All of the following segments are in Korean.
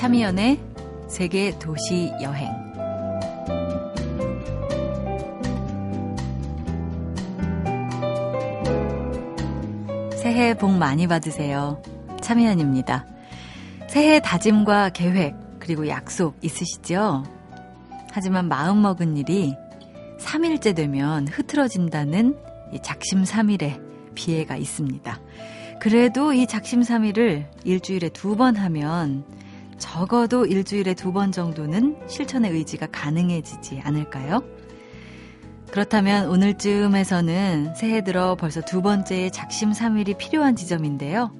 참이연의 세계 도시 여행. 새해 복 많이 받으세요. 참이연입니다. 새해 다짐과 계획, 그리고 약속 있으시죠? 하지만 마음먹은 일이 3일째 되면 흐트러진다는 작심삼일의 비애가 있습니다. 그래도 이 작심삼일을 일주일에 두 번 하면 적어도 일주일에 두 번 정도는 실천의 의지가 가능해지지 않을까요? 그렇다면 오늘쯤에서는 새해 들어 벌써 두 번째의 작심 삼일이 필요한 지점인데요.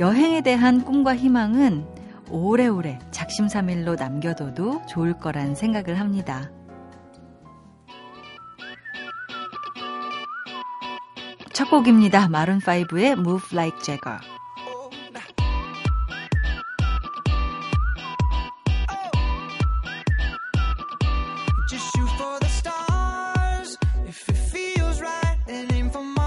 여행에 대한 꿈과 희망은 오래오래 작심 삼일로 남겨둬도 좋을 거란 생각을 합니다. 첫 곡입니다. 마룬5의 Move Like Jagger. 새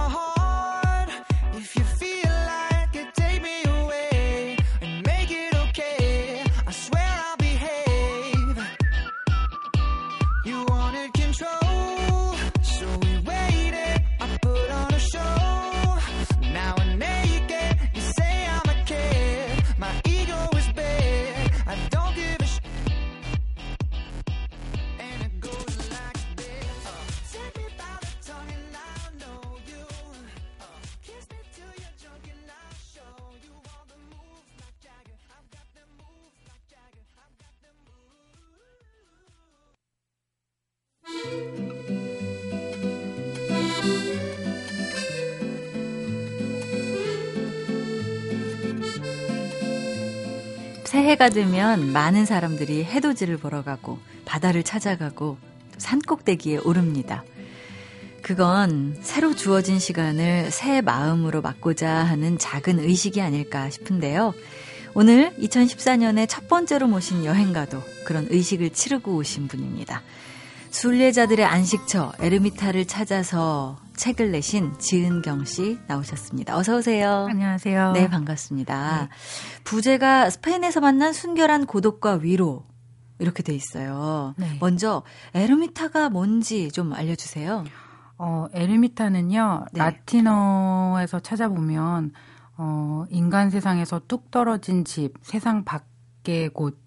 해가 되면 많은 사람들이 해돋이를 보러 가고 바다를 찾아가고 산 꼭대기에 오릅니다. 그건 새로 주어진 시간을 새 마음으로 맞고자 하는 작은 의식이 아닐까 싶은데요. 오늘 2014년에 첫 번째로 모신 여행가도 그런 의식을 치르고 오신 분입니다. 순례자들의 안식처 에르미타를 찾아서 책을 내신 지은경 씨 나오셨습니다. 어서 오세요. 안녕하세요. 네, 반갑습니다. 네. 부제가 스페인에서 만난 순결한 고독과 위로 이렇게 돼 있어요. 네. 먼저 에르미타가 뭔지 좀 알려주세요. 어, 에르미타는요 네. 라틴어에서 찾아보면 어, 인간 세상에서 뚝 떨어진 집, 세상 밖의 곳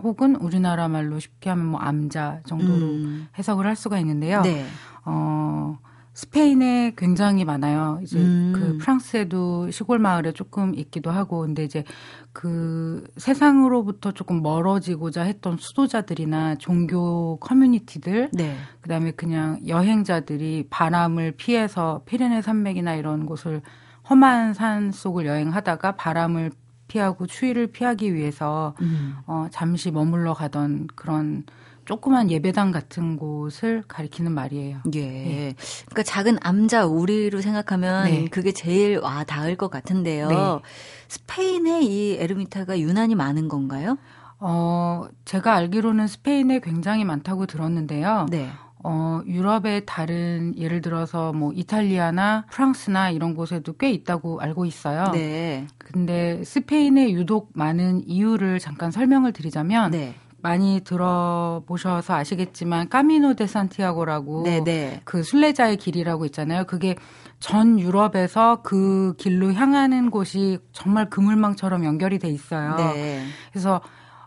혹은 우리나라 말로 쉽게 하면 뭐 암자 정도로 음. 해석을 할 수가 있는데요. 네. 어, 스페인에 굉장히 많아요. 이제 음. 그 프랑스에도 시골 마을에 조금 있기도 하고, 근데 이제 그 세상으로부터 조금 멀어지고자 했던 수도자들이나 종교 커뮤니티들, 네. 그 다음에 그냥 여행자들이 바람을 피해서 피레네 산맥이나 이런 곳을 험한 산 속을 여행하다가 바람을 피하고 추위를 피하기 위해서 음. 어, 잠시 머물러 가던 그런 조그만 예배당 같은 곳을 가리키는 말이에요. 예. 네. 그러니까 작은 암자 우리로 생각하면 네. 그게 제일 와 닿을 것 같은데요. 네. 스페인에 이 에르미타가 유난히 많은 건가요? 어, 제가 알기로는 스페인에 굉장히 많다고 들었는데요. 네. 어, 유럽의 다른 예를 들어서 뭐 이탈리아나 프랑스나 이런 곳에도 꽤 있다고 알고 있어요. 네. 근데 스페인에 유독 많은 이유를 잠깐 설명을 드리자면 네. 많이 들어보셔서 아시겠지만 까미노 데 산티아고라고 네네. 네. 그 순례자의 길이라고 있잖아요. 그게 전 유럽에서 그 길로 향하는 곳이 정말 그물망처럼 연결이 돼 있어요. 네. 그래서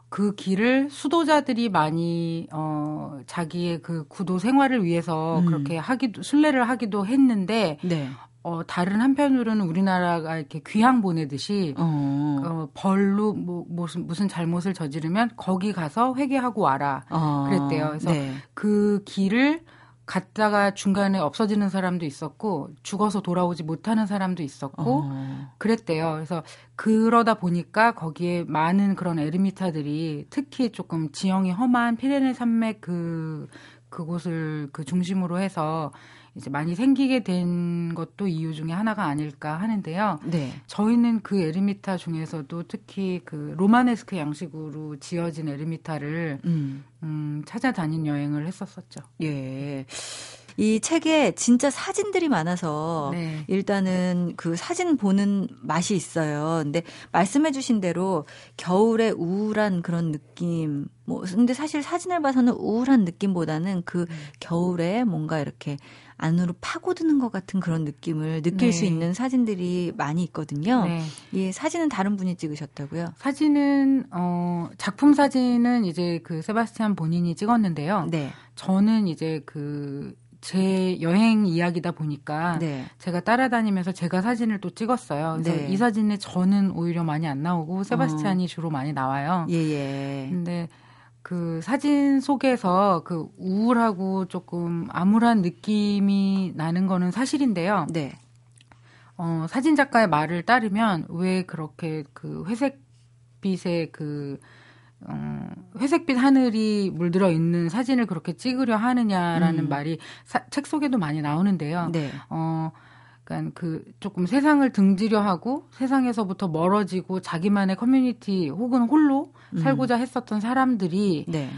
그 길을 수도자들이 많이 어 자기의 그 구도 생활을 위해서 음. 그렇게 하기도 순례를 하기도 했는데 네. 어 다른 한편으로는 우리나라가 이렇게 귀향 보내듯이 어, 어 벌로 뭐 무슨 무슨 잘못을 저지르면 거기 가서 회개하고 와라 어. 그랬대요. 그래서 네. 그 길을 갔다가 중간에 없어지는 사람도 있었고 죽어서 돌아오지 못하는 사람도 있었고 어. 그랬대요. 그래서 그러다 보니까 거기에 많은 그런 에르미타들이 특히 조금 지형이 험한 피레네 산맥 그 그곳을 그 중심으로 해서 이제 많이 생기게 된 것도 이유 중에 하나가 아닐까 하는데요. 네. 저희는 그 에르미타 중에서도 특히 그 로마네스크 양식으로 지어진 에르미타를 음. 음, 찾아다닌 여행을 했었었죠. 예. 이 책에 진짜 사진들이 많아서 네. 일단은 그 사진 보는 맛이 있어요. 근데 말씀해 주신 대로 겨울에 우울한 그런 느낌 뭐 근데 사실 사진을 봐서는 우울한 느낌보다는 그 음. 겨울에 뭔가 이렇게 안으로 파고드는 것 같은 그런 느낌을 느낄 네. 수 있는 사진들이 많이 있거든요. 네. 이 사진은 다른 분이 찍으셨다고요? 사진은 어 작품 사진은 이제 그 세바스티안 본인이 찍었는데요. 네. 저는 이제 그 제 여행 이야기다 보니까 네. 제가 따라다니면서 제가 사진을 또 찍었어요. 그래서 네. 이 사진에 저는 오히려 많이 안 나오고 세바스티안이 어. 주로 많이 나와요. 예, 예. 근데 그 사진 속에서 그 우울하고 조금 암울한 느낌이 나는 거는 사실인데요. 네. 어, 사진 작가의 말을 따르면 왜 그렇게 그 회색 빛의 그 어, 회색빛 하늘이 물들어 있는 사진을 그렇게 찍으려 하느냐라는 음. 말이 사, 책 속에도 많이 나오는데요. 네. 어, 그러니까 그 조금 세상을 등지려 하고 세상에서부터 멀어지고 자기만의 커뮤니티 혹은 홀로 음. 살고자 했었던 사람들이 네.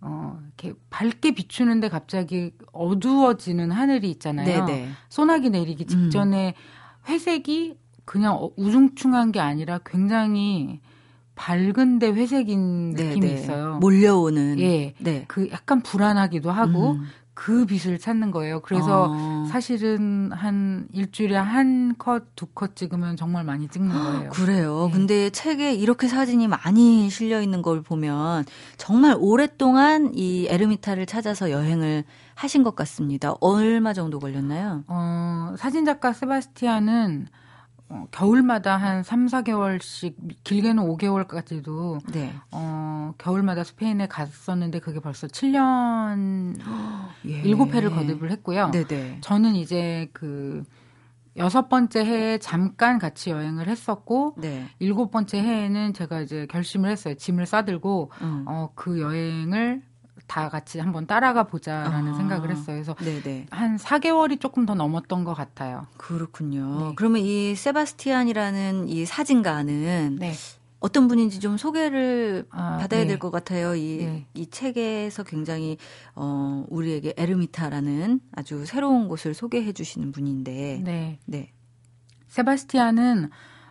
어, 이렇게 밝게 비추는데 갑자기 어두워지는 하늘이 있잖아요. 네네. 네. 소나기 내리기 직전에 음. 회색이 그냥 어, 우중충한 게 아니라 굉장히 밝은데 회색인 네, 느낌이 네네. 있어요. 몰려오는. 예. 네. 그 약간 불안하기도 하고 음. 그 빛을 찾는 거예요. 그래서 어. 사실은 한 일주일에 한 컷, 두 컷 찍으면 정말 많이 찍는 거예요. 그래요. 네. 근데 책에 이렇게 사진이 많이 실려 있는 걸 보면 정말 오랫동안 이 에르미타를 찾아서 여행을 하신 것 같습니다. 얼마 정도 걸렸나요? 어, 사진작가 세바스티안은 어, 겨울마다 한 3, 4개월씩 길게는 5개월까지도 네. 어, 겨울마다 스페인에 갔었는데 그게 벌써 7년 예. 7회를 거듭을 했고요. 네네. 저는 이제 그 여섯 번째 해에 잠깐 같이 여행을 했었고 네. 일곱 번째 해에는 제가 이제 결심을 했어요. 짐을 싸들고 음. 어, 그 여행을 다 같이 한번 따라가 보자라는 아, 생각을 했어요. 그래서 네네. 한 4개월이 조금 더 넘었던 것 같아요. 그렇군요. 네. 그러면 이 세바스티안이라는 이 사진가는 네. 어떤 분인지 좀 소개를 아, 받아야 네. 될것 같아요. 이, 네. 이 책에서 굉장히, 어, 우리에게 에르미타라는 아주 새로운 곳을 소개해 주시는 분인데. 네. 네. 세바스티안은,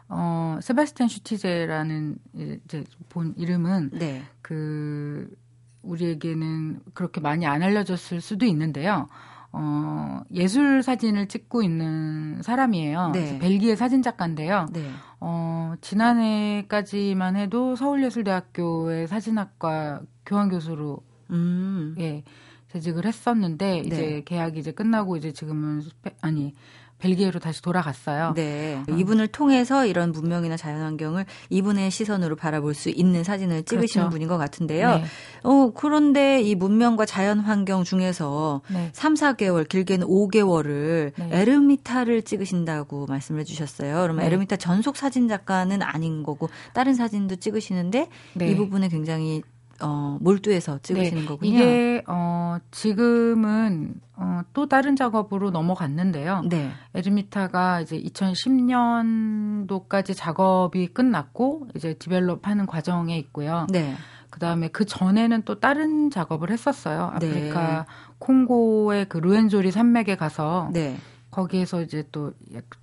어, 세바스티안 슈티제라는 이제 본 이름은 네. 그 우리에게는 그렇게 많이 안 알려졌을 수도 있는데요. 어, 예술 사진을 찍고 있는 사람이에요. 네. 벨기에 사진 작가인데요. 네. 어, 지난해까지만 해도 서울예술대학교의 사진학과 교환 교수로 음. 예, 재직을 했었는데 이제 네. 계약이 이제 끝나고 이제 지금은 스페, 아니 벨기에로 다시 돌아갔어요. 네. 어. 이분을 통해서 이런 문명이나 자연환경을 이분의 시선으로 바라볼 수 있는 사진을 찍으시는 그렇죠. 분인 것 같은데요. 네. 어, 그런데 이 문명과 자연환경 중에서 네. 3, 4개월, 길게는 5개월을 네. 에르미타를 찍으신다고 말씀을 해주셨어요. 그러면 네. 에르미타 전속 사진 작가는 아닌 거고 다른 사진도 찍으시는데 네. 이 부분에 굉장히 어, 몰두해서 찍으시는 네, 거군요. 이게 어, 지금은 어, 또 다른 작업으로 넘어갔는데요. 네. 에르미타가 이제 2010년도까지 작업이 끝났고 이제 디벨롭하는 과정에 있고요. 네. 그다음에 그 전에는 또 다른 작업을 했었어요. 네. 아프리카 네. 콩고의 그 루엔조리 산맥에 가서 네. 거기에서 이제 또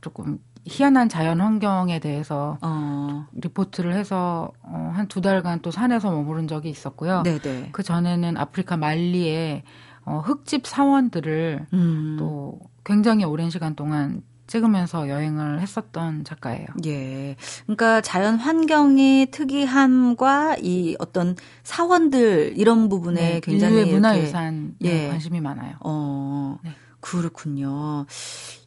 조금 희한한 자연 환경에 대해서 어. 리포트를 해서 어, 한두 달간 또 산에서 머무른 적이 있었고요. 네네. 그 전에는 아프리카 말리에 어, 흙집 사원들을 음. 또 굉장히 오랜 시간 동안 찍으면서 여행을 했었던 작가예요. 예. 그러니까 자연 환경의 특이함과 이 어떤 사원들 이런 부분에 네, 굉장히 문화유산에 예. 관심이 많아요. 어. 네. 그렇군요.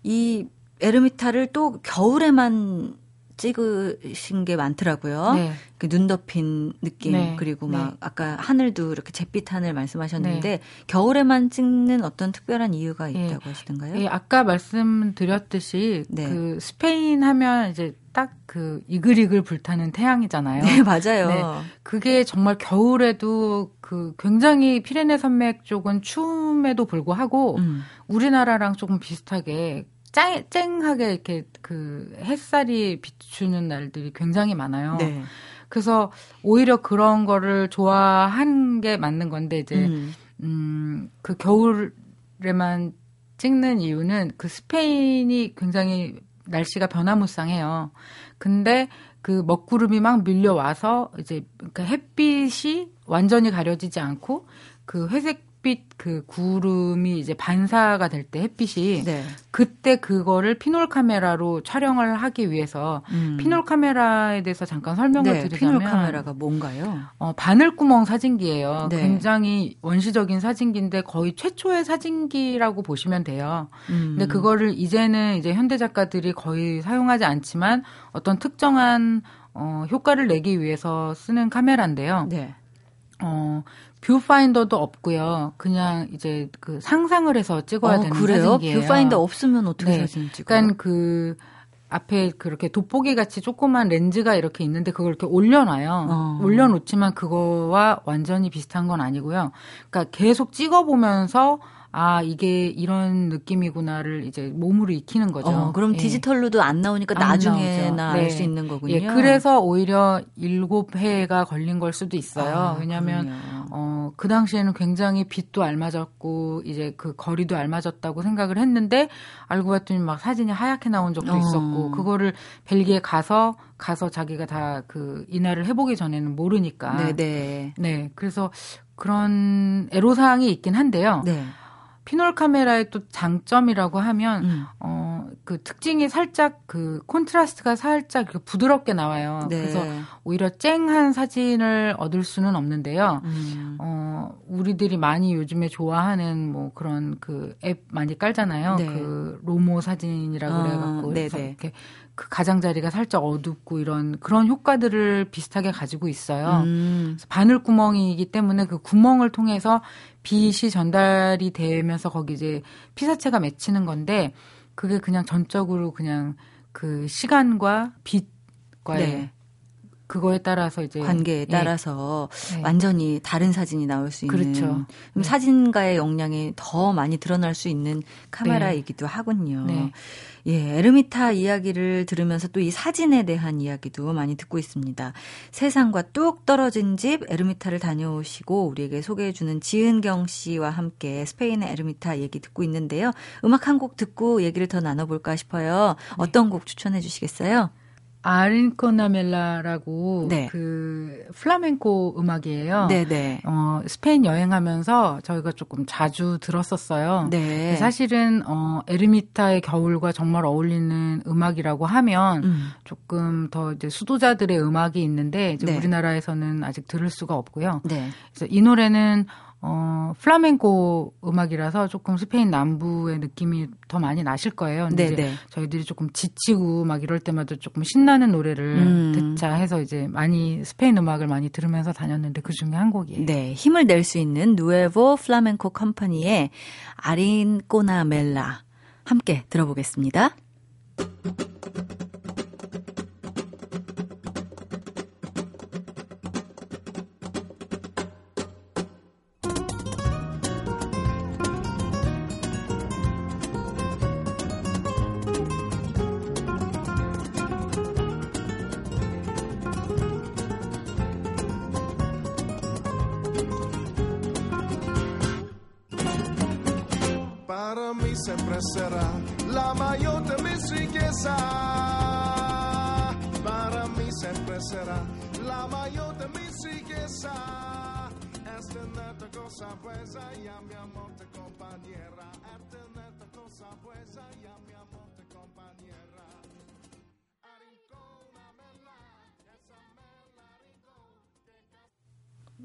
이 에르미타를 또 겨울에만 찍으신 게 많더라고요. 네. 그눈 덮인 느낌 네. 그리고 막 네. 아까 하늘도 이렇게 잿빛 하늘 말씀하셨는데 네. 겨울에만 찍는 어떤 특별한 이유가 예. 있다고 하시던가요? 예, 아까 말씀드렸듯이 네. 그 스페인 하면 이제 딱 그 이글이글 불타는 태양이잖아요. 네, 맞아요. 네. 그게 정말 겨울에도 그 굉장히 피레네 산맥 쪽은 추움에도 불구하고 음. 우리나라랑 조금 비슷하게 쨍, 쨍하게 이렇게 그 햇살이 비추는 날들이 굉장히 많아요. 네. 그래서 오히려 그런 거를 좋아한 게 맞는 건데 이제 음, 음 그 겨울에만 찍는 이유는 그 스페인이 굉장히 날씨가 변화무쌍해요. 근데 그 먹구름이 막 밀려와서 이제 그 햇빛이 완전히 가려지지 않고 그 회색 햇빛 그 구름이 이제 반사가 될 때 햇빛이 네. 그때 그거를 pinhole 카메라로 촬영을 하기 위해서 음. pinhole 카메라에 대해서 잠깐 설명을 네, 드리자면 pinhole 카메라가 뭔가요? 어, 바늘구멍 사진기예요. 네. 굉장히 원시적인 사진기인데 거의 최초의 사진기라고 보시면 돼요. 음. 근데 그거를 이제는 이제 현대 작가들이 거의 사용하지 않지만 어떤 특정한 어, 효과를 내기 위해서 쓰는 카메라인데요. 네. 어, 뷰파인더도 없고요. 그냥 이제 그 상상을 해서 찍어야 어, 되는 그래요? 사진기예요. 뷰파인더 없으면 어떻게 네. 사진 찍어요? 그러니까 그 앞에 그렇게 돋보기 같이 조그만 렌즈가 이렇게 있는데 그걸 이렇게 올려놔요. 어. 올려놓지만 그거와 완전히 비슷한 건 아니고요. 그러니까 계속 찍어보면서 아 이게 이런 느낌이구나를 이제 몸으로 익히는 거죠. 어, 그럼 예. 디지털로도 안 나오니까 안 나중에나 네. 알수 있는 거군요. 예, 그래서 오히려 일곱 해가 걸린 걸 수도 있어요. 아, 왜냐하면 어, 그 당시에는 굉장히 빛도 알맞았고 이제 그 거리도 알맞았다고 생각을 했는데 알고 봤더니 막 사진이 하얗게 나온 적도 어. 있었고 그거를 벨기에 가서 가서 자기가 다 그 인화를 해보기 전에는 모르니까. 네네. 네. 네. 그래서 그런 애로사항이 있긴 한데요. 네. 피놀 카메라의 또 장점이라고 하면 음. 어 그 특징이 살짝 그 콘트라스트가 살짝 부드럽게 나와요. 네. 그래서 오히려 쨍한 사진을 얻을 수는 없는데요. 음. 어 우리들이 많이 요즘에 좋아하는 뭐 그런 그 앱 많이 깔잖아요. 네. 그 로모 사진이라고 어, 그래갖고 이렇게 그 가장자리가 살짝 어둡고 이런 그런 효과들을 비슷하게 가지고 있어요. 음. 바늘 구멍이기 때문에 그 구멍을 통해서 빛이 전달이 되면서 거기 이제 피사체가 맺히는 건데 그게 그냥 전적으로 그냥 그 시간과 빛과의 네. 그거에 따라서 이제 관계에 예. 따라서 네. 완전히 다른 사진이 나올 수 있는 그렇죠. 네. 사진가의 역량이 더 많이 드러날 수 있는 카메라이기도 네. 하군요. 네. 예, ermita 이야기를 들으면서 또 이 사진에 대한 이야기도 많이 듣고 있습니다. 세상과 뚝 떨어진 집 ermita를 다녀오시고 우리에게 소개해 주는 지은경 씨와 함께 스페인의 ermita 얘기 듣고 있는데요. 음악 한 곡 듣고 얘기를 더 나눠 볼까 싶어요. 네. 어떤 곡 추천해 주시겠어요? 아린코나멜라라고 네. 그 플라멩코 음악이에요. 네네. 네. 어, 스페인 여행하면서 저희가 조금 자주 들었었어요. 네. 사실은 어, ermita의 겨울과 정말 어울리는 음악이라고 하면 음. 조금 더 이제 수도자들의 음악이 있는데 이제 네. 우리나라에서는 아직 들을 수가 없고요. 네. 그래서 이 노래는 어, 플라멩코 음악이라서 조금 스페인 남부의 느낌이 더 많이 나실 거예요. 근데 이제 저희들이 조금 지치고 막 이럴 때마다 조금 신나는 노래를 음. 듣자 해서 이제 많이 스페인 음악을 많이 들으면서 다녔는데 그 중에 한 곡이에요. 네. 힘을 낼 수 있는 누에보 플라멩코 컴퍼니의 아린 꼬나멜라 함께 들어보겠습니다.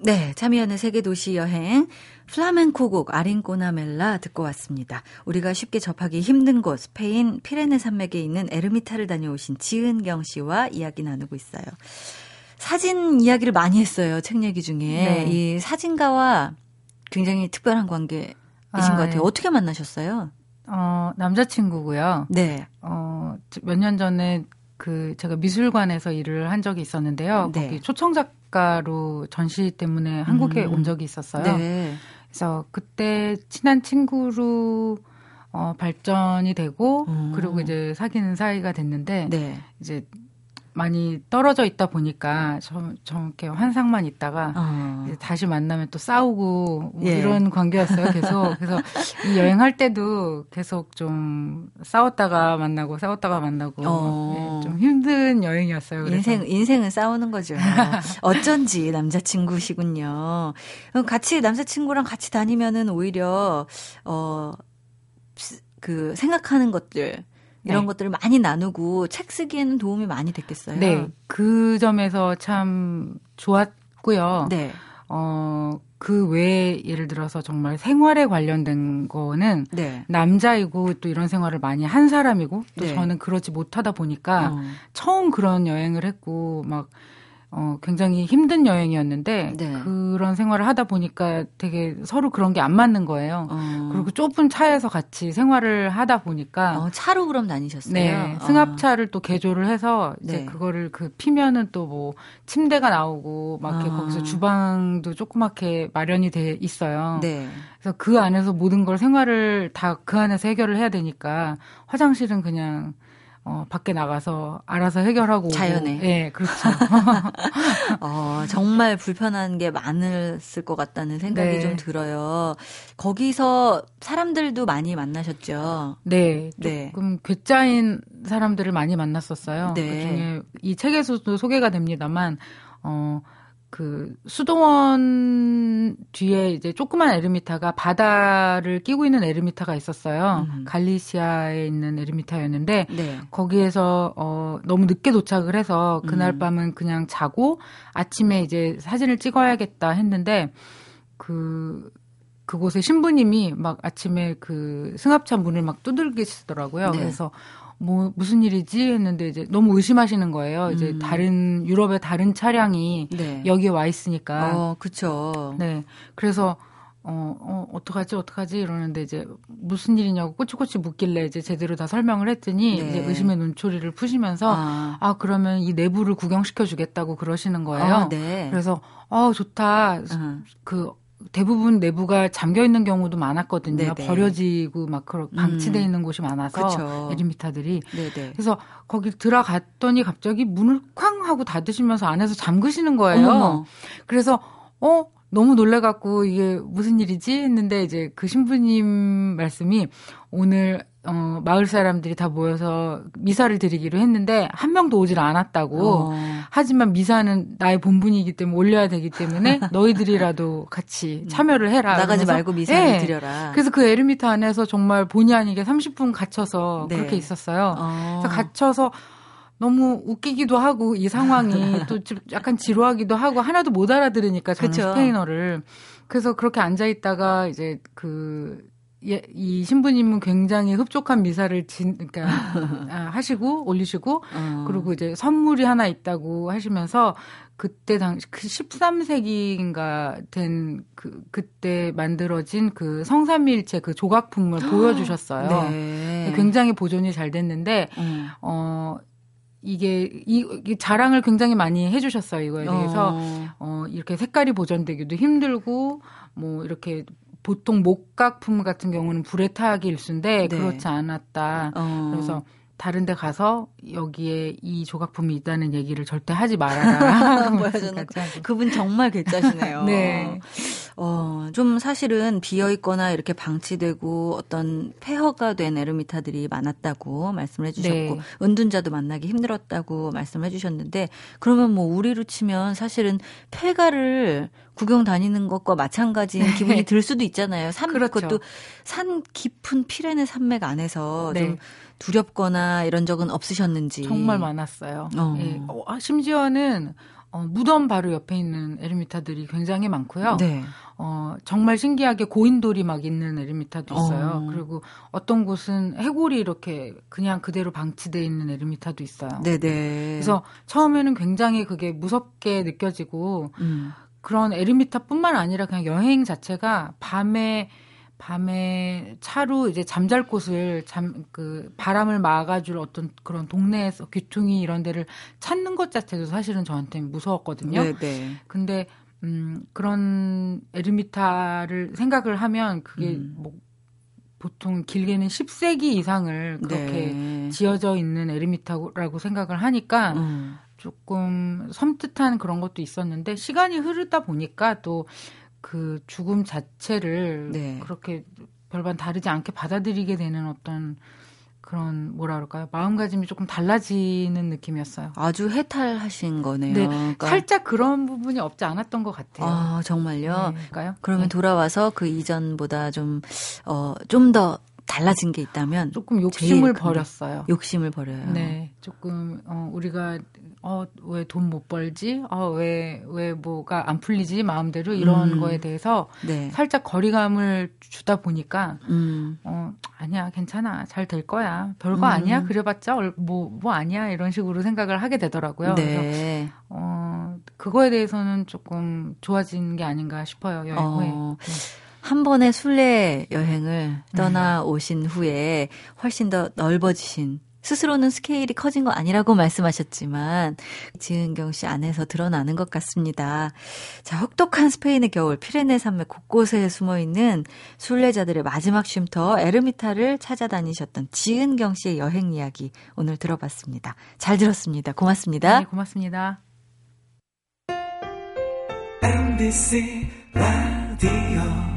네, 참여하는 세계 도시 여행 플라멘코 곡 Arrincónamela 듣고 왔습니다. 우리가 쉽게 접하기 힘든 곳 스페인 피레네 산맥에 있는 에르미타를 다녀오신 지은경 씨와 이야기 나누고 있어요. 사진 이야기를 많이 했어요. 책 얘기 중에 네. 이 사진가와 굉장히 특별한 관계이신 아, 것 같아요. 네. 어떻게 만나셨어요? 어, 남자친구고요. 네. 어, 몇 년 전에 그 제가 미술관에서 일을 한 적이 있었는데요. 네. 거기 초청 작가로 전시 때문에 한국에 음. 온 적이 있었어요. 네. 그래서 그때 친한 친구로 어, 발전이 되고 음. 그리고 이제 사귀는 사이가 됐는데 네. 이제 많이 떨어져 있다 보니까 좀, 좀 이렇게 환상만 있다가 어. 다시 만나면 또 싸우고 뭐 예. 이런 관계였어요. 계속 그래서 이 여행할 때도 계속 좀 싸웠다가 만나고 싸웠다가 만나고 어. 네, 좀 힘든 여행이었어요. 그래서. 인생 인생은 싸우는 거죠. 어쩐지 남자친구시군요. 같이 남자친구랑 같이 다니면은 오히려 어 그 생각하는 것들 이런 네. 것들을 많이 나누고 책 쓰기에는 도움이 많이 됐겠어요. 네. 그 점에서 참 좋았고요. 네. 어, 그 외에 예를 들어서 정말 생활에 관련된 거는 네. 남자이고 또 이런 생활을 많이 한 사람이고 또 네. 저는 그러지 못하다 보니까 어. 처음 그런 여행을 했고 막 어, 굉장히 힘든 여행이었는데 네. 그런 생활을 하다 보니까 되게 서로 그런 게 안 맞는 거예요. 어. 그리고 좁은 차에서 같이 생활을 하다 보니까 어, 차로 그럼 다니셨어요? 네, 승합차를 어. 또 개조를 해서 이제 네. 그거를 그 피면은 또 뭐 침대가 나오고 막 이렇게 아. 거기서 주방도 조그맣게 마련이 돼 있어요. 네. 그래서 그 안에서 모든 걸 생활을 다 그 안에서 해결을 해야 되니까 화장실은 그냥 어, 밖에 나가서 알아서 해결하고. 자연에. 예, 네, 그렇죠. 어, 정말 불편한 게 많았을 것 같다는 생각이 네. 좀 들어요. 거기서 사람들도 많이 만나셨죠? 네. 네. 조금 괴짜인 사람들을 많이 만났었어요. 네. 그 중에 이 책에서도 소개가 됩니다만, 어, 그 수도원 뒤에 이제 조그만 에르미타가 바다를 끼고 있는 에르미타가 있었어요. 음. 갈리시아에 있는 에르미타였는데 네. 거기에서 어 너무 늦게 도착을 해서 그날 음. 밤은 그냥 자고 아침에 이제 사진을 찍어야겠다 했는데 그 그곳에 신부님이 막 아침에 그 승합차 문을 막 두들기시더라고요. 네. 그래서 뭐 무슨 일이지 했는데 이제 너무 의심하시는 거예요. 이제 음. 다른 유럽의 다른 차량이 네. 여기에 와 있으니까. 어, 그렇죠. 네. 그래서 어, 어, 어떡하지, 어떡하지? 이러는데 이제 무슨 일이냐고 꼬치꼬치 묻길래 이제 제대로 다 설명을 했더니 네. 이제 의심의 눈초리를 푸시면서 아. 아, 그러면 이 내부를 구경시켜 주겠다고 그러시는 거예요. 아, 네. 그래서 어, 좋다. uh 그 대부분 내부가 잠겨 있는 경우도 많았거든요. 네네. 버려지고 막 그런 방치돼 음. 있는 곳이 많아서. 네네. 그래서 거기 들어갔더니 갑자기 문을 쾅 하고 닫으시면서 안에서 잠그시는 거예요. 어머 그래서 어 너무 놀래갖고 이게 무슨 일이지 했는데 이제 그 신부님 말씀이 오늘 어, 마을 사람들이 다 모여서 미사를 드리기로 했는데 한 명도 오질 않았다고. 어. 하지만 미사는 나의 본분이기 때문에 올려야 되기 때문에 너희들이라도 같이 음. 참여를 해라. 나가지 말고 미사를 네. 드려라. 그래서 그 에르미타 안에서 정말 본의 아니게 30분 갇혀서 네. 그렇게 있었어요. 어. 그래서 갇혀서 너무 웃기기도 하고 이 상황이 또 약간 지루하기도 하고 하나도 못 알아들으니까 저는 그쵸? 스페인어를 그래서 그렇게 앉아 있다가 이제 그 예, 이 신부님은 굉장히 흡족한 미사를 진, 그러니까 아, 하시고 올리시고 어. 그리고 이제 선물이 하나 있다고 하시면서 그때 당시 그 13세기인가 된 그 그때 만들어진 그 성삼일체 그 조각품을 보여주셨어요. 네. 굉장히 보존이 잘 됐는데 음. 어. 이게 이, 이 자랑을 굉장히 많이 해주셨어요 이거에 대해서 어. 어 이렇게 색깔이 보존되기도 힘들고 뭐 이렇게 보통 목각품 같은 경우는 불에 타기 일수인데 네. 그렇지 않았다. 어. 그래서 다른 데 가서 여기에 이 조각품이 있다는 얘기를 절대 하지 말아라. 저는 그분 정말 괴짜시네요. 네. 어, 좀 사실은 비어 있거나 이렇게 방치되고 어떤 폐허가 된 에르미타들이 많았다고 말씀을 해주셨고 네. 은둔자도 만나기 힘들었다고 말씀을 해주셨는데 그러면 뭐 우리로 치면 사실은 폐가를 구경 다니는 것과 마찬가지인 네. 기분이 들 수도 있잖아요. 산 그렇죠. 그것도 산 깊은 피레네 산맥 안에서 네. 좀 두렵거나 이런 적은 없으셨는지 정말 많았어요. 어. 예. 어, 아, 심지어는 어, 무덤 바로 옆에 있는 에르미타들이 굉장히 많고요. 네. 어, 정말 신기하게 고인돌이 막 있는 에르미타도 있어요. 어. 그리고 어떤 곳은 해골이 이렇게 그냥 그대로 방치돼 있는 에르미타도 있어요. 네네. 그래서 처음에는 굉장히 그게 무섭게 느껴지고 음. 그런 에르미타뿐만 아니라 그냥 여행 자체가 밤에 밤에 차로 이제 잠잘 곳을 잠 그 바람을 막아줄 어떤 그런 동네에서 귀퉁이 이런 데를 찾는 것 자체도 사실은 저한테 무서웠거든요. 네네. 네. 근데 음 그런 에르미타를 생각을 하면 그게 음. 뭐 보통 길게는 10세기 이상을 그렇게 네. 지어져 있는 에르미타라고 생각을 하니까 음. 조금 섬뜩한 그런 것도 있었는데 시간이 흐르다 보니까 또 그 죽음 자체를 네. 그렇게 별반 다르지 않게 받아들이게 되는 어떤 그런 뭐라 그럴까요? 마음가짐이 조금 달라지는 느낌이었어요. 아주 해탈하신 거네요. 네, 그러니까. 살짝 그런 부분이 없지 않았던 것 같아요. 아 정말요? 네. 그러니까요? 그러면 네. 돌아와서 그 이전보다 좀어좀더 달라진 게 있다면 조금 욕심을 버렸어요. 욕심을 버려요. 네, 조금 어, 우리가 어, 왜 돈 못 벌지? 어, 왜, 왜 뭐가 안 풀리지? 마음대로 이런 음. 거에 대해서 네. 살짝 거리감을 주다 보니까, 음. 어, 아니야, 괜찮아. 잘 될 거야. 별거 음. 아니야? 그래봤자 뭐, 뭐 아니야? 이런 식으로 생각을 하게 되더라고요. 네. 그래서, 어, 그거에 대해서는 조금 좋아진 게 아닌가 싶어요, 여행 후에. 어. 네. 한 번의 순례 여행을 떠나 오신 후에 훨씬 더 넓어지신 스스로는 스케일이 커진 거 아니라고 말씀하셨지만 지은경 씨 안에서 드러나는 것 같습니다. 자, 혹독한 스페인의 겨울 피레네 산맥 곳곳에 숨어 있는 순례자들의 마지막 쉼터 에르미타를 찾아다니셨던 지은경 씨의 여행 이야기 오늘 들어봤습니다. 잘 들었습니다. 고맙습니다. 네, 고맙습니다. MBC 라디오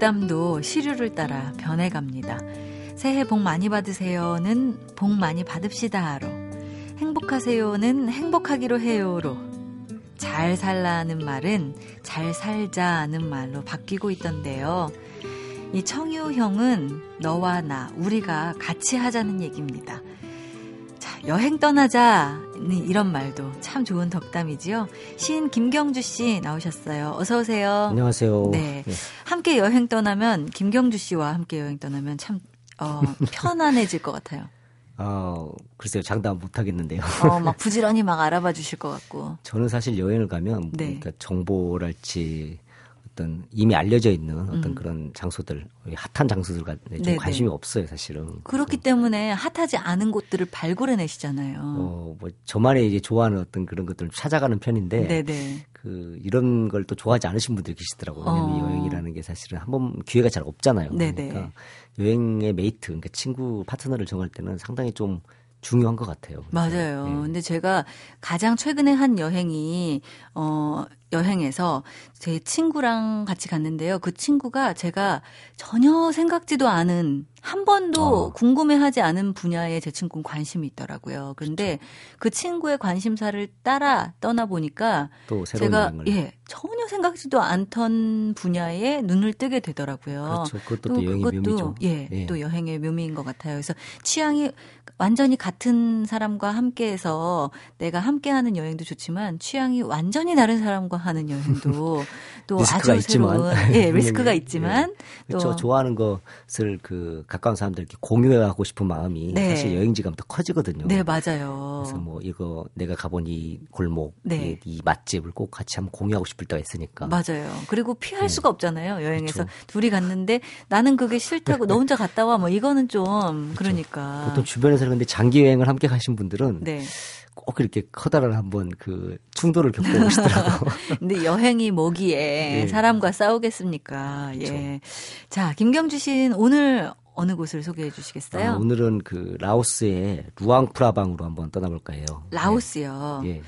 덕담도 시류를 따라 변해갑니다. 새해 복 많이 받으세요는 복 많이 받읍시다로, 행복하세요는 행복하기로 해요로, 잘 살라는 말은 잘 살자는 말로 바뀌고 있던데요. 이 청유 형은 너와 나, 우리가 같이 하자는 얘기입니다. 여행 떠나자 이런 말도 참 좋은 덕담이지요. 시인 김경주 씨 나오셨어요. 어서 오세요. 안녕하세요. 네. 네. 함께 여행 떠나면 김경주 씨와 함께 여행 떠나면 참 어, 편안해질 것 같아요. 어, 글쎄요, 장담 못 하겠는데요. 어, 막 부지런히 막 알아봐 주실 것 같고. 저는 사실 여행을 가면 네. 그러니까 정보랄지 어떤 이미 알려져 있는 어떤 음. 그런 장소들, 핫한 장소들과 좀 네네. 관심이 없어요, 사실은. 그렇기 때문에 핫하지 않은 곳들을 발굴해내시잖아요. 어, 뭐 저만의 이제 좋아하는 어떤 그런 것들을 찾아가는 편인데, 네네. 그 이런 걸 또 좋아하지 않으신 분들이 계시더라고요. 왜냐면 어. 여행이라는 게 사실은 한번 기회가 잘 없잖아요. 네네. 그러니까 여행의 mate, 그러니까 친구 파트너를 정할 때는 상당히 좀 중요한 것 같아요. 맞아요. 네. 근데 제가 가장 최근에 한 여행이 어 여행에서 제 친구랑 같이 갔는데요. 그 친구가 제가 전혀 생각지도 않은 한 번도 어. 궁금해하지 않은 분야에 제 친구는 관심이 있더라고요. 그런데. 그 친구의 관심사를 따라 떠나 보니까 제가 여행을. 예 전혀 생각지도 않던 분야에 눈을 뜨게 되더라고요. 그렇죠. 그것도 또, 또 여행의 그것도 묘미죠. 예, 예, 또 여행의 묘미인 것 같아요. 그래서 취향이 완전히 같은 사람과 함께해서 내가 함께하는 여행도 좋지만 취향이 완전히 다른 사람과 하는 여행도 또 아주 있지만. 새로운 예 리스크가 있지만 예. 그렇죠. 좋아하는 것을 그 가까운 사람들께 공유하고 싶은 마음이 네. 사실 여행지 가면 더 커지거든요. 네 맞아요. 그래서 뭐 이거 내가 가본 이 골목, 네. 이, 이 맛집을 꼭 같이 한번 공유하고 싶을 때가 있으니까. 맞아요. 그리고 피할 네. 수가 없잖아요. 여행에서 그렇죠. 둘이 갔는데 나는 그게 싫다고 너 혼자 갔다 와 뭐 이거는 좀 그렇죠. 그러니까. 보통 주변에서 그런데 장기 여행을 함께 가신 분들은 네. 꼭 이렇게 커다란 한번 그 충돌을 겪고 오시더라고. 근데 여행이 뭐기에 네. 사람과 싸우겠습니까? 그렇죠. 예. 자, 김경주 씨는 오늘 어느 곳을 소개해 주시겠어요? 아, 오늘은 그 라오스의 루앙프라방으로 한번 떠나볼까 해요. 라오스요. 예.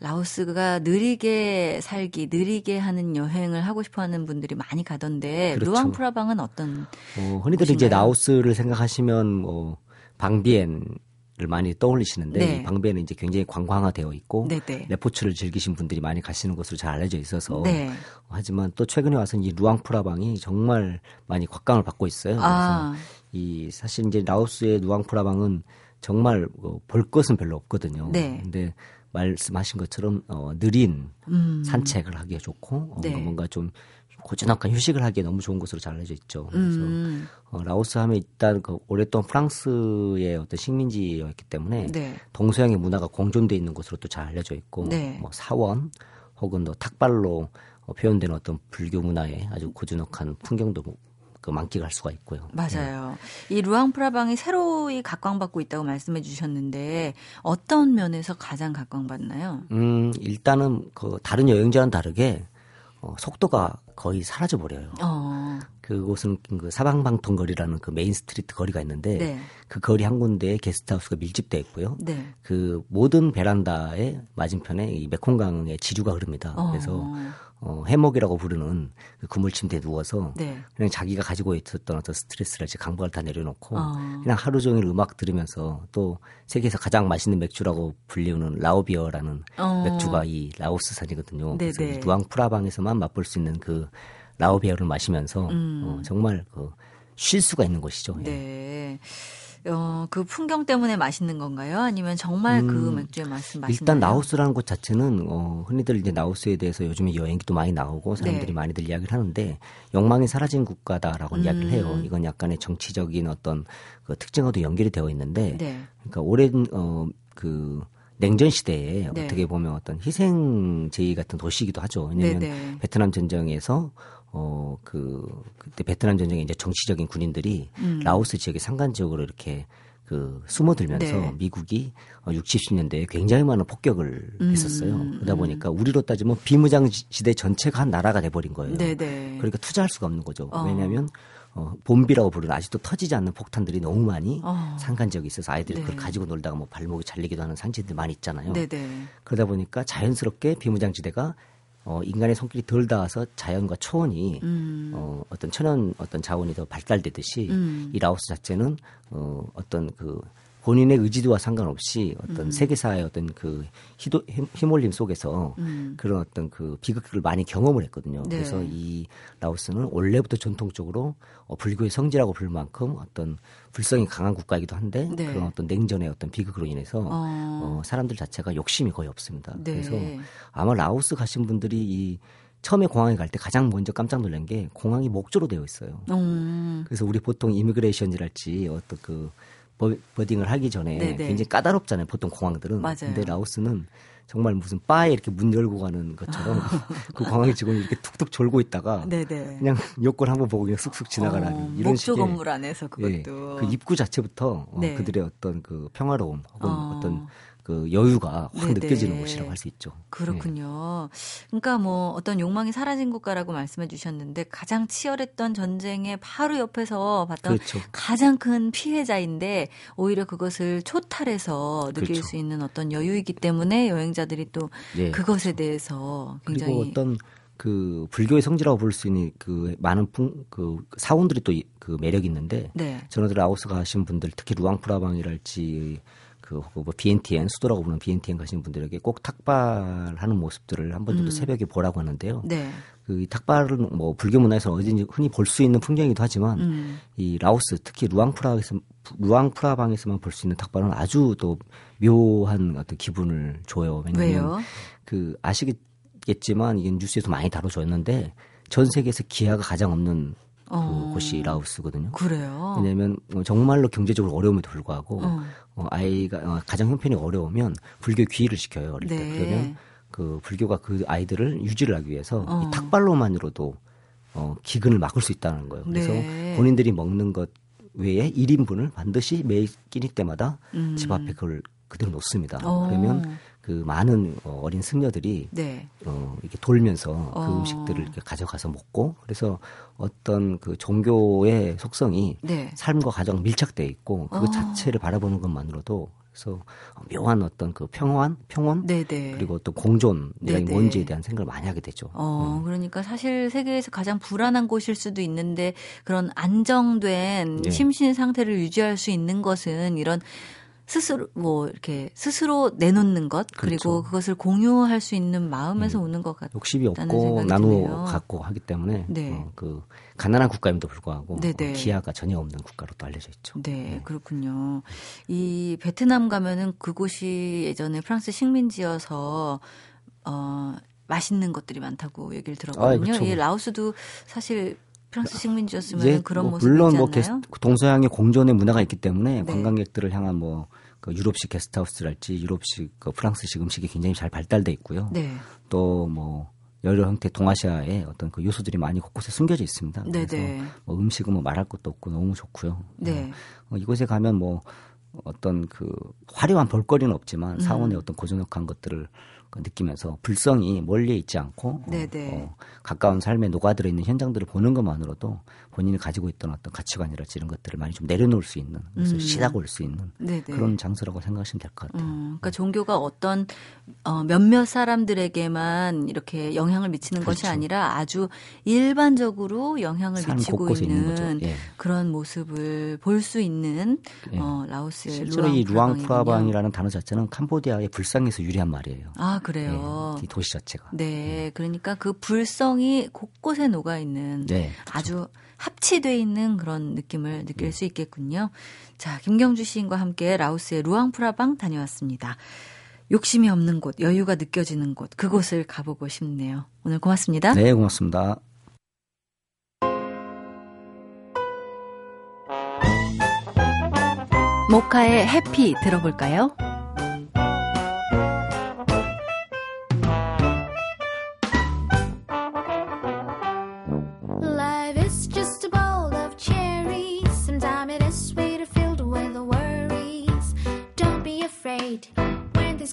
라오스가 느리게 살기, 느리게 하는 여행을 하고 싶어 하는 분들이 많이 가던데 그렇죠. 루앙프라방은 어떤 어, 흔히들 곳인가요? 이제 라오스를 생각하시면 뭐 방비엔 를 많이 떠올리시는데 네. 방배는 이제 굉장히 관광화되어 있고 네네. 레포츠를 즐기신 분들이 많이 가시는 것으로 잘 알려져 있어서 네. 하지만 또 최근에 와서 이 루앙프라방이 정말 많이 곽광을 받고 있어요. 그래서 아. 이 사실 이제 라오스의 루앙프라방은 정말 뭐볼 것은 별로 없거든요. 네. 근데 말씀하신 것처럼 어, 느린 음. 산책을 하기에 좋고 어, 네. 뭔가 좀 고즈넉한 휴식을 하기에 너무 좋은 곳으로 잘 알려져 있죠. 그래서 음. 어, 라오스 하면 일단 그 오랫동안 프랑스의 어떤 식민지였기 때문에 네. 동서양의 문화가 공존돼 있는 곳으로 또 잘 알려져 있고 네. 뭐 사원 혹은 또 탁발로 어, 표현되는 어떤 불교 문화의 아주 고즈넉한 풍경도 그 만끽할 수가 있고요. 맞아요. 네. 이 루앙프라방이 새로이 각광받고 있다고 말씀해 주셨는데 어떤 면에서 가장 각광받나요? 음, 일단은 그 다른 여행지와는 다르게 어, 속도가 거의 사라져 버려요. 어. 그곳은 그 사방방통거리라는 그 main street 거리가 있는데 네. 그 거리 한 군데에 게스트하우스가 밀집돼 있고요. 네. 그 모든 베란다의 맞은편에 이 메콩강의 지류가 흐릅니다. 어. 그래서 어, 해먹이라고 부르는 그 그물 침대에 누워서 네. 그냥 자기가 가지고 있었던 어떤 스트레스를 이제 강박을 다 내려놓고 어. 그냥 하루 종일 음악 들으면서 또 세계에서 가장 맛있는 맥주라고 불리우는 라오비어라는 어. 맥주가 이 라오스산이거든요. 네네. 그래서 이 루앙프라방에서만 맛볼 수 있는 그 라오비어를 마시면서 음. 어, 정말 그 쉴 수가 있는 곳이죠. 예. 네. 어, 그 풍경 때문에 맛있는 건가요? 아니면 정말 그 음, 그 맥주의 맛은 맛있나요? 일단 라오스라는 곳 자체는 어, 흔히들 이제 라오스에 대해서 요즘에 여행기도 많이 나오고 사람들이 네. 많이들 이야기를 하는데 욕망이 사라진 국가다라고 음. 이야기를 해요. 이건 약간의 정치적인 어떤 그 특징과도 연결이 되어 있는데 네. 그러니까 오랜 어, 그 냉전 시대에 네. 어떻게 보면 어떤 희생 제의 같은 도시이기도 하죠. 왜냐하면 네, 네. 베트남 전쟁에서 어, 그, 그때 베트남 전쟁에 이제 정치적인 군인들이 음. 라오스 지역의 산간 지역으로 이렇게 그 숨어들면서 네. 미국이 60, 어, 70년대에 굉장히 많은 폭격을 음. 했었어요. 그러다 음. 보니까 우리로 따지면 비무장 지대 전체가 한 나라가 돼버린 거예요. 네네. 네. 그러니까 투자할 수가 없는 거죠. 어. 왜냐하면 어, 봄비라고 부르는 아직도 터지지 않는 폭탄들이 너무 많이 어. 산간 지역에 있어서 아이들이 네. 그걸 가지고 놀다가 뭐 발목이 잘리기도 하는 산지들 많이 있잖아요. 네네. 네. 그러다 보니까 자연스럽게 비무장지대가 어, 인간의 손길이 덜 닿아서 자연과 초원이 음. 어, 어떤 천연 어떤 자원이 더 발달되듯이 음. 이 라오스 자체는 어, 어떤 그 본인의 의지와 상관없이 어떤 음. 세계사의 어떤 그 희도, 힘올림 속에서 음. 그런 어떤 그 비극을 많이 경험을 했거든요. 네. 그래서 이 라오스는 원래부터 전통적으로 어, 불교의 성지라고 부를 만큼 어떤 불성이 강한 국가이기도 한데 네. 그런 어떤 냉전의 어떤 비극으로 인해서 어. 어 사람들 자체가 욕심이 거의 없습니다. 네. 그래서 아마 라오스 가신 분들이 이 처음에 공항에 갈 때 가장 먼저 깜짝 놀란 게 공항이 목조로 되어 있어요. 음. 그래서 우리 보통 이미그레이션이랄지 어떤 그 버딩을 하기 전에 네네. 굉장히 까다롭잖아요. 보통 공항들은. 맞아요. 근데 라오스는 정말 무슨 바에 이렇게 문 열고 가는 것처럼 그 공항의 직원이 이렇게 툭툭 졸고 있다가 네네. 그냥 여권 한번 보고 그냥 쑥쑥 지나가라는 어, 이런 식의 건물 안에서 그것도 예, 그 입구 자체부터 어, 네. 그들의 어떤 그 평화로움 혹은 어. 떤 그 여유가 확 네네. 느껴지는 곳이라고 할 수 있죠. 그렇군요. 네. 그러니까 뭐 어떤 욕망이 사라진 국가라고 말씀해 주셨는데 가장 치열했던 전쟁의 바로 옆에서 봤던 그렇죠. 가장 큰 피해자인데 오히려 그것을 초탈해서 느낄 그렇죠. 수 있는 어떤 여유이기 때문에 여행자들이 또 네, 그것에 그렇죠. 대해서 굉장히 그리고 어떤 그 불교의 성지라고 볼 수 있는 그 많은 풍, 그 사원들이 또 그 매력이 있는데 네. 전어들 아우스 가신 분들 특히 루앙프라방이랄지 그, 뭐 BNTN 수도라고 부르는 BNTN 가시는 분들에게 꼭 탁발하는 모습들을 한 번 정도 음. 새벽에 보라고 하는데요. 네. 그 탁발은 뭐 불교 문화에서 어딘지 흔히 볼 수 있는 풍경이기도 하지만 음. 이 라오스 특히 루앙프라에서 루앙프라방에서만 볼 수 있는 탁발은 아주 또 묘한 어떤 기분을 줘요. 왜냐면? 그 아시겠지만 이게 뉴스에서 많이 다뤄졌는데 전 세계에서 기아가 가장 없는 그 어. 곳이 라오스거든요. 그래요. 왜냐하면 뭐 정말로 경제적으로 어려움에도 불구하고 어. 어, 아이가 어, 가정 형편이 어려우면 불교 귀의를 시켜요 어릴 때 네. 그러면 그 불교가 그 아이들을 유지를 하기 위해서 이 어. 탁발로만으로도 어, 기근을 막을 수 있다는 거예요. 그래서 네. 본인들이 먹는 것 외에 1인분을 반드시 매 끼니 때마다 음. 집 앞에 그걸 그대로 놓습니다. 어. 그러면 그 많은 어, 어린 승려들이 네. 어, 이렇게 돌면서 그 어. 음식들을 이렇게 가져가서 먹고 그래서 어떤 그 종교의 속성이 네. 삶과 가장 밀착돼 있고 그것 어. 자체를 바라보는 것만으로도 그래서 묘한 어떤 그 평안, 평온 네네. 그리고 또 공존이란 뭔지에 대한 생각을 많이 하게 되죠. 어, 음. 그러니까 사실 세계에서 가장 불안한 곳일 수도 있는데 그런 안정된 네. 심신 상태를 유지할 수 있는 것은 이런 스스로 뭐 이렇게 스스로 내놓는 것 그리고 그렇죠. 그것을 공유할 수 있는 마음에서 음. 오는 것 같아요. 욕심이 없고 나누어 갖고 하기 때문에 네. 어, 그 가난한 국가임에도 불구하고 어, 기아가 전혀 없는 국가로 또 알려져 있죠. 네, 네, 그렇군요. 이 베트남 가면은 그곳이 예전에 프랑스 식민지여서 어 맛있는 것들이 많다고 얘기를 들었거든요. 아, 그렇죠. 이 라오스도 사실 프랑스 식민지였으면 그런 뭐 모습이 물론 뭐 게스, 동서양의 공존의 문화가 있기 때문에 네. 관광객들을 향한 뭐 그 유럽식 게스트하우스랄지 유럽식 그 프랑스식 음식이 굉장히 잘 발달돼 있고요. 네. 또뭐 여러 형태 동아시아의 어떤 그 요소들이 많이 곳곳에 숨겨져 있습니다. 네네. 그래서 뭐 음식은 뭐 말할 것도 없고 너무 좋고요. 네. 어, 이곳에 가면 뭐 어떤 그 화려한 볼거리는 없지만 음. 사원의 어떤 고즈넉한 것들을 그 느끼면서 불성이 멀리 있지 않고 어, 어, 가까운 삶에 녹아들어 있는 현장들을 보는 것만으로도 본인이 가지고 있던 어떤 가치관이랄지 이런 것들을 많이 좀 내려놓을 수 있는 그래서 음. 쉬다 올수 있는 네네. 그런 장소라고 생각하시면 될 것 같아요. 음, 그러니까 종교가 어떤 어, 몇몇 사람들에게만 이렇게 영향을 미치는 그렇죠. 것이 아니라 아주 일반적으로 영향을 미치고 있는, 있는 예. 그런 모습을 볼 수 있는 예. 어, 라오스의 실제로 이 루앙 프라방이라는 단어 자체는 캄보디아의 불상에서 유래한 말이에요. 아 그래요. 예, 이 도시 자체가. 네, 예. 그러니까 그 불성이 곳곳에 녹아 있는 네, 그렇죠. 아주 합치돼 있는 그런 느낌을 느낄 네. 수 있겠군요. 자, 김경주 시인과 함께 라오스의 루앙프라방 다녀왔습니다. 욕심이 없는 곳, 여유가 느껴지는 곳, 그곳을 가보고 싶네요. 오늘 고맙습니다. 네, 고맙습니다. 모카의 해피 들어볼까요?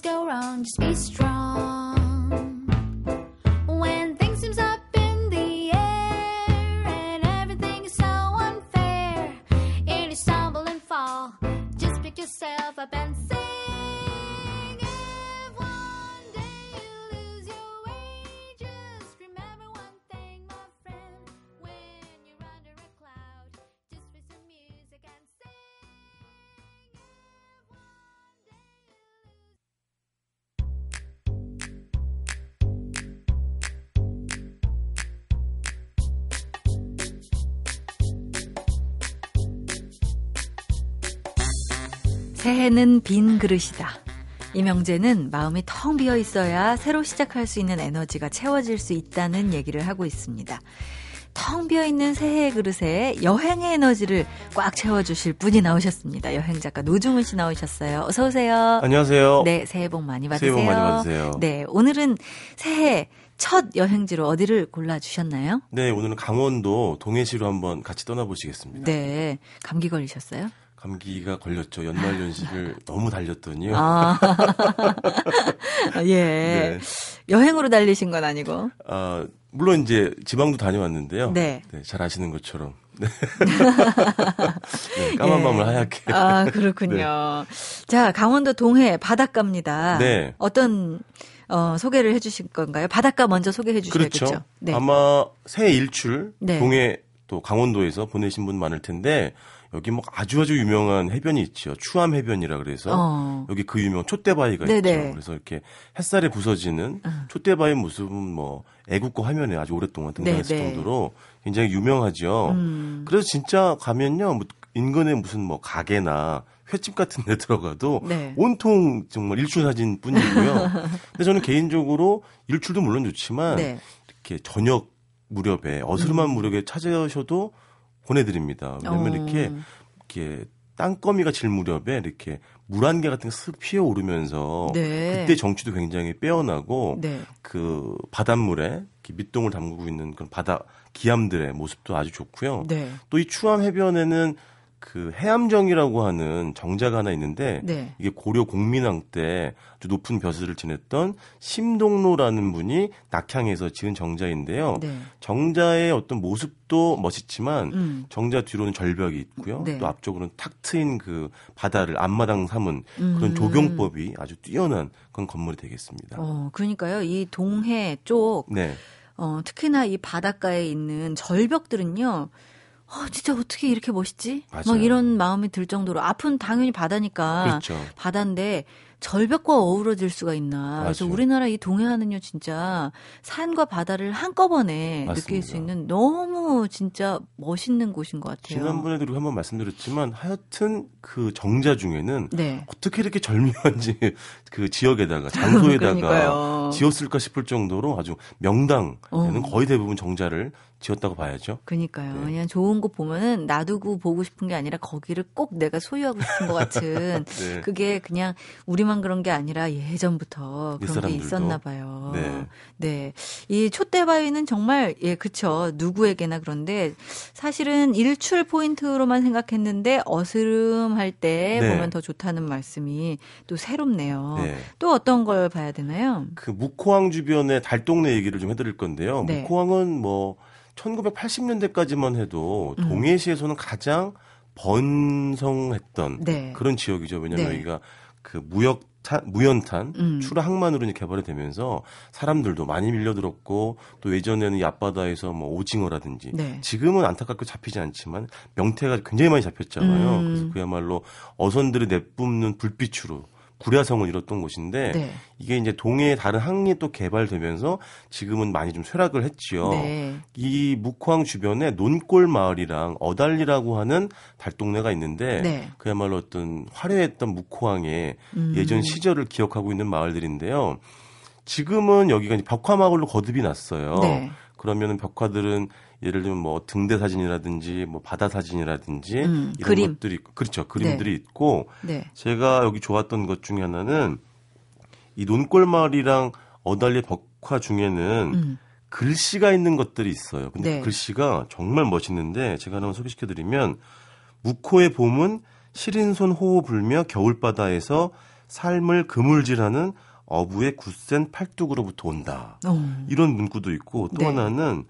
go wrong, just be strong. When things seems up in the air and everything is so unfair, And you stumble and fall. Just pick yourself up and 새해는 빈 그릇이다. 이명재는 마음이 텅 비어 있어야 새로 시작할 수 있는 에너지가 채워질 수 있다는 얘기를 하고 있습니다. 텅 비어 있는 새해 그릇에 여행의 에너지를 꽉 채워주실 분이 나오셨습니다. 여행 작가 노중훈 씨 나오셨어요. 어서 오세요. 안녕하세요. 네, 새해 복 많이 받으세요. 새해 복 많이 받으세요. 네, 오늘은 새해 첫 여행지로 어디를 골라 주셨나요? 네, 오늘은 강원도 동해시로 한번 같이 떠나보시겠습니다. 네, 감기 걸리셨어요? 감기가 걸렸죠. 연말 연시를 너무 달렸더니요. 아. 예. 네. 여행으로 달리신 건 아니고. 아, 물론 이제 지방도 다녀왔는데요. 네. 네, 잘 아시는 것처럼. 네. 네 까만 예. 밤을 하얗게. 아, 그렇군요. 네. 자, 강원도 동해 바닷가입니다. 네. 어떤 어, 소개를 해 주실 건가요? 바닷가 먼저 소개해 주셔야겠죠. 그렇죠. 네. 아마 새 일출 네. 동해 또 강원도에서 보내신 분 많을 텐데 여기 뭐 아주 아주 유명한 해변이 있죠. 추암 해변이라 그래서 어. 여기 그 유명 촛대바위가 네네. 있죠. 그래서 이렇게 햇살에 부서지는 어. 촛대바위 모습은 뭐 애국가 화면에 아주 오랫동안 등장했을 네네. 정도로 굉장히 유명하죠. 음. 그래서 진짜 가면요. 뭐 인근에 무슨 뭐 가게나 횟집 같은 데 들어가도 네. 온통 정말 일출 사진 뿐이고요. 근데 저는 개인적으로 일출도 물론 좋지만 네. 이렇게 저녁 무렵에 어스름한 음. 무렵에 찾아오셔도 보내드립니다. 왜냐면 어. 이렇게 이렇게 땅거미가 질 무렵에 이렇게 물안개 같은 게쓱 피어 오르면서 네. 그때 정취도 굉장히 빼어나고 네. 그 바닷물에 밑동을 담그고 있는 그런 바다 기암들의 모습도 아주 좋고요. 네. 또이 추암 해변에는 그 해암정이라고 하는 정자가 하나 있는데 네. 이게 고려 공민왕 때 아주 높은 벼슬을 지냈던 심동로라는 분이 낙향해서 지은 정자인데요. 네. 정자의 어떤 모습도 멋있지만 음. 정자 뒤로는 절벽이 있고요. 네. 또 앞쪽으로는 탁 트인 그 바다를 앞마당 삼은 그런 음. 조경법이 아주 뛰어난 그런 건물이 되겠습니다. 어, 그러니까요. 이 동해 쪽 네. 어, 특히나 이 바닷가에 있는 절벽들은요. 어, 진짜 어떻게 이렇게 멋있지? 맞아요. 막 이런 마음이 들 정도로 앞은 당연히 바다니까 그렇죠. 바다인데 절벽과 어우러질 수가 있나. 맞아요. 그래서 우리나라 이 동해안은요, 진짜 산과 바다를 한꺼번에 맞습니다. 느낄 수 있는 너무 진짜 멋있는 곳인 것 같아요. 지난번에도 우리 한번 말씀드렸지만 하여튼 그 정자 중에는 네. 어떻게 이렇게 절묘한지 그 지역에다가 장소에다가 지었을까 싶을 정도로 아주 명당에는 어. 거의 대부분 정자를 지었다고 봐야죠. 그니까요. 네. 그냥 좋은 곳 보면은 놔두고 보고 싶은 게 아니라 거기를 꼭 내가 소유하고 싶은 것 같은 네. 그게 그냥 우리 우리만 그런 게 아니라 예전부터 그런 게 있었나 봐요. 네. 네. 이 촛대바위는 정말 예, 그쵸. 누구에게나 그런데 사실은 일출 포인트로만 생각했는데 어스름할 때 네. 보면 더 좋다는 말씀이 또 새롭네요. 네. 또 어떤 걸 봐야 되나요? 그 묵호항 주변의 달동네 얘기를 좀 해드릴 건데요. 네. 묵호항은 뭐 1980년대까지만 해도 음. 동해시에서는 가장 번성했던 네. 그런 지역이죠. 왜냐하면 네. 여기가 그 무역 탄, 무연탄 음. 추라 항만으로 개발이 되면서 사람들도 많이 밀려들었고 또 예전에는 이 앞바다에서 뭐 오징어라든지 네. 지금은 안타깝게 잡히지 않지만 명태가 굉장히 많이 잡혔잖아요. 음. 그래서 그야말로 어선들이 내뿜는 불빛으로 구랴성을 이뤘던 곳인데 네. 이게 이제 동해의 다른 항이 또 개발되면서 지금은 많이 좀 쇠락을 했지요. 네. 이 묵호항 주변에 논골 마을이랑 어달리라고 하는 달동네가 있는데 네. 그야말로 어떤 화려했던 묵호항의 음. 예전 시절을 기억하고 있는 마을들인데요. 지금은 여기가 벽화마을로 거듭이 났어요. 네. 그러면은 벽화들은 예를 들면 뭐 등대 사진이라든지 뭐 바다 사진이라든지 음, 이런 그림. 것들이 있고 그렇죠 그림들이 네. 있고 네. 제가 여기 좋았던 것 중에 하나는 이 논골마을이랑 어달리 벽화 중에는 음. 글씨가 있는 것들이 있어요. 근데 네. 그 글씨가 정말 멋있는데 제가 하나 소개시켜드리면 묵호의 봄은 시린 손 호호 불며 겨울바다에서 삶을 그물질하는 어부의 굳센 팔뚝으로부터 온다. 오. 어. 이런 문구도 있고 또 네. 하나는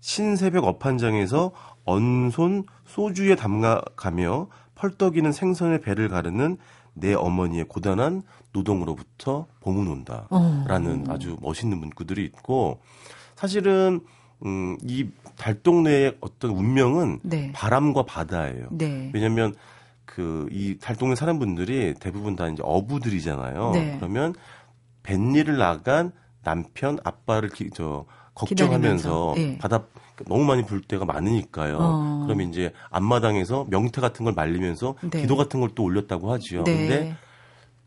신새벽 업한장에서 언손 소주에 담가가며 펄떡이는 생선의 배를 가르는 내 어머니의 고단한 노동으로부터 봄은 온다라는 어. 아주 멋있는 문구들이 있고 사실은 음, 이 달동네의 어떤 운명은 네. 바람과 바다예요. 네. 왜냐하면 그 이 달동네 사는 분들이 대부분 다 이제 어부들이잖아요. 네. 그러면 뱃일을 나간 남편 아빠를 기, 저 걱정하면서 네. 바다 너무 많이 불 때가 많으니까요. 어. 그러면 이제 앞마당에서 명태 같은 걸 말리면서 네. 기도 같은 걸 또 올렸다고 하지요. 네. 근데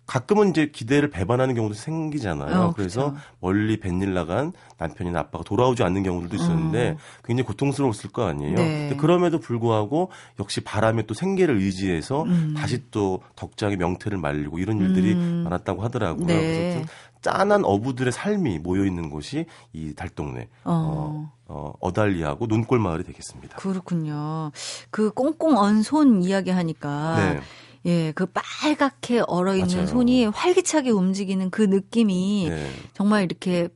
가끔은 이제 기대를 배반하는 경우도 생기잖아요. 어, 그래서 그렇죠. 멀리 뱃일 나간 남편이나 아빠가 돌아오지 않는 경우들도 있었는데 음. 굉장히 고통스러웠을 거 아니에요. 네. 그럼에도 불구하고 역시 바람에 또 생계를 의지해서 음. 다시 또 덕장에 명태를 말리고 이런 일들이 음. 많았다고 하더라고요. 네. 그래서 짠한 어부들의 삶이 모여 있는 곳이 이 달동네 어. 어, 어 어달리하고 논골 마을이 되겠습니다. 그렇군요. 그 꽁꽁 언손 이야기 하니까 네. 예, 그 빨갛게 얼어 있는 손이 활기차게 움직이는 그 느낌이 네. 정말 이렇게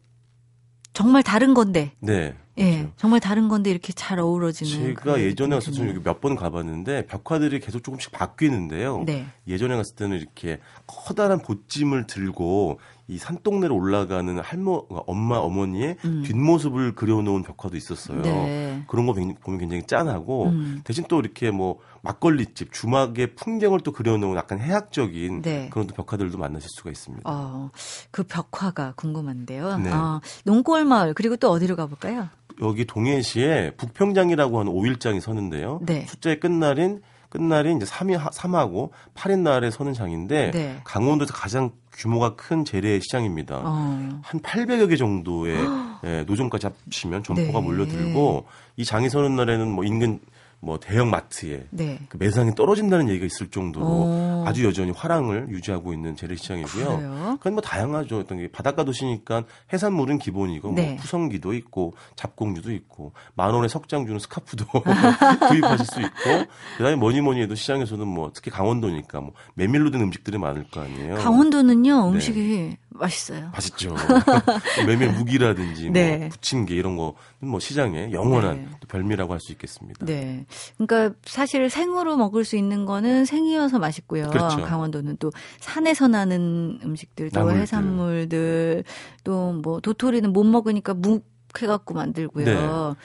정말 다른 건데. 네. 예, 그렇죠. 정말 다른 건데 이렇게 잘 어우러지는. 제가 예전에 갔을 때 여기 몇 번 가봤는데 벽화들이 계속 조금씩 바뀌는데요. 네. 예전에 갔을 때는 이렇게 커다란 보찜을 들고 이 산동네로 올라가는 할머, 엄마, 어머니의 음. 뒷모습을 그려놓은 벽화도 있었어요. 네. 그런 거 보면 굉장히 짠하고 음. 대신 또 이렇게 뭐 막걸리집, 주막의 풍경을 또 그려놓은 약간 해학적인 네. 그런 또 벽화들도 만나실 수가 있습니다. 어, 그 벽화가 궁금한데요. 네. 어, 농골 마을 그리고 또 어디로 가볼까요? 여기 동해시에 북평장이라고 하는 5일장이 서는데요. 네. 숫자의 끝날인 끝날이 이제 3일 3하고 8일 날에 서는 장인데 네. 강원도에서 가장 규모가 큰 재래 시장입니다. 어. 한 800여 개 정도의 예, 노점까지 합치면 점포가 네. 몰려들고 이 장이 서는 날에는 뭐 인근 뭐 대형 마트에 네. 그 매상이 떨어진다는 얘기가 있을 정도로 오. 아주 여전히 화랑을 유지하고 있는 재래시장이고요. 그건 뭐 다양하죠. 어떤 게 바닷가 도시니까 해산물은 기본이고 뭐 네. 뭐 푸성기도 있고 잡공주도 있고 만 원에 석장 주는 스카프도 구입하실 수 있고 그다음에 뭐니 뭐니 해도 시장에서는 뭐 특히 강원도니까 뭐 메밀로 된 음식들이 많을 거 아니에요. 강원도는요 네. 음식이 네. 맛있어요. 맛있죠. 메밀 무기라든지 뭐 네. 뭐 부침개 이런 거는 뭐 시장에 영원한 네. 별미라고 할 수 있겠습니다. 네. 그러니까 사실 생으로 먹을 수 있는 거는 생이어서 맛있고요. 그렇죠. 강원도는 또 산에서 나는 음식들, 또 나물들. 해산물들, 또 뭐 도토리는 못 먹으니까 묵 해갖고 만들고요. 네.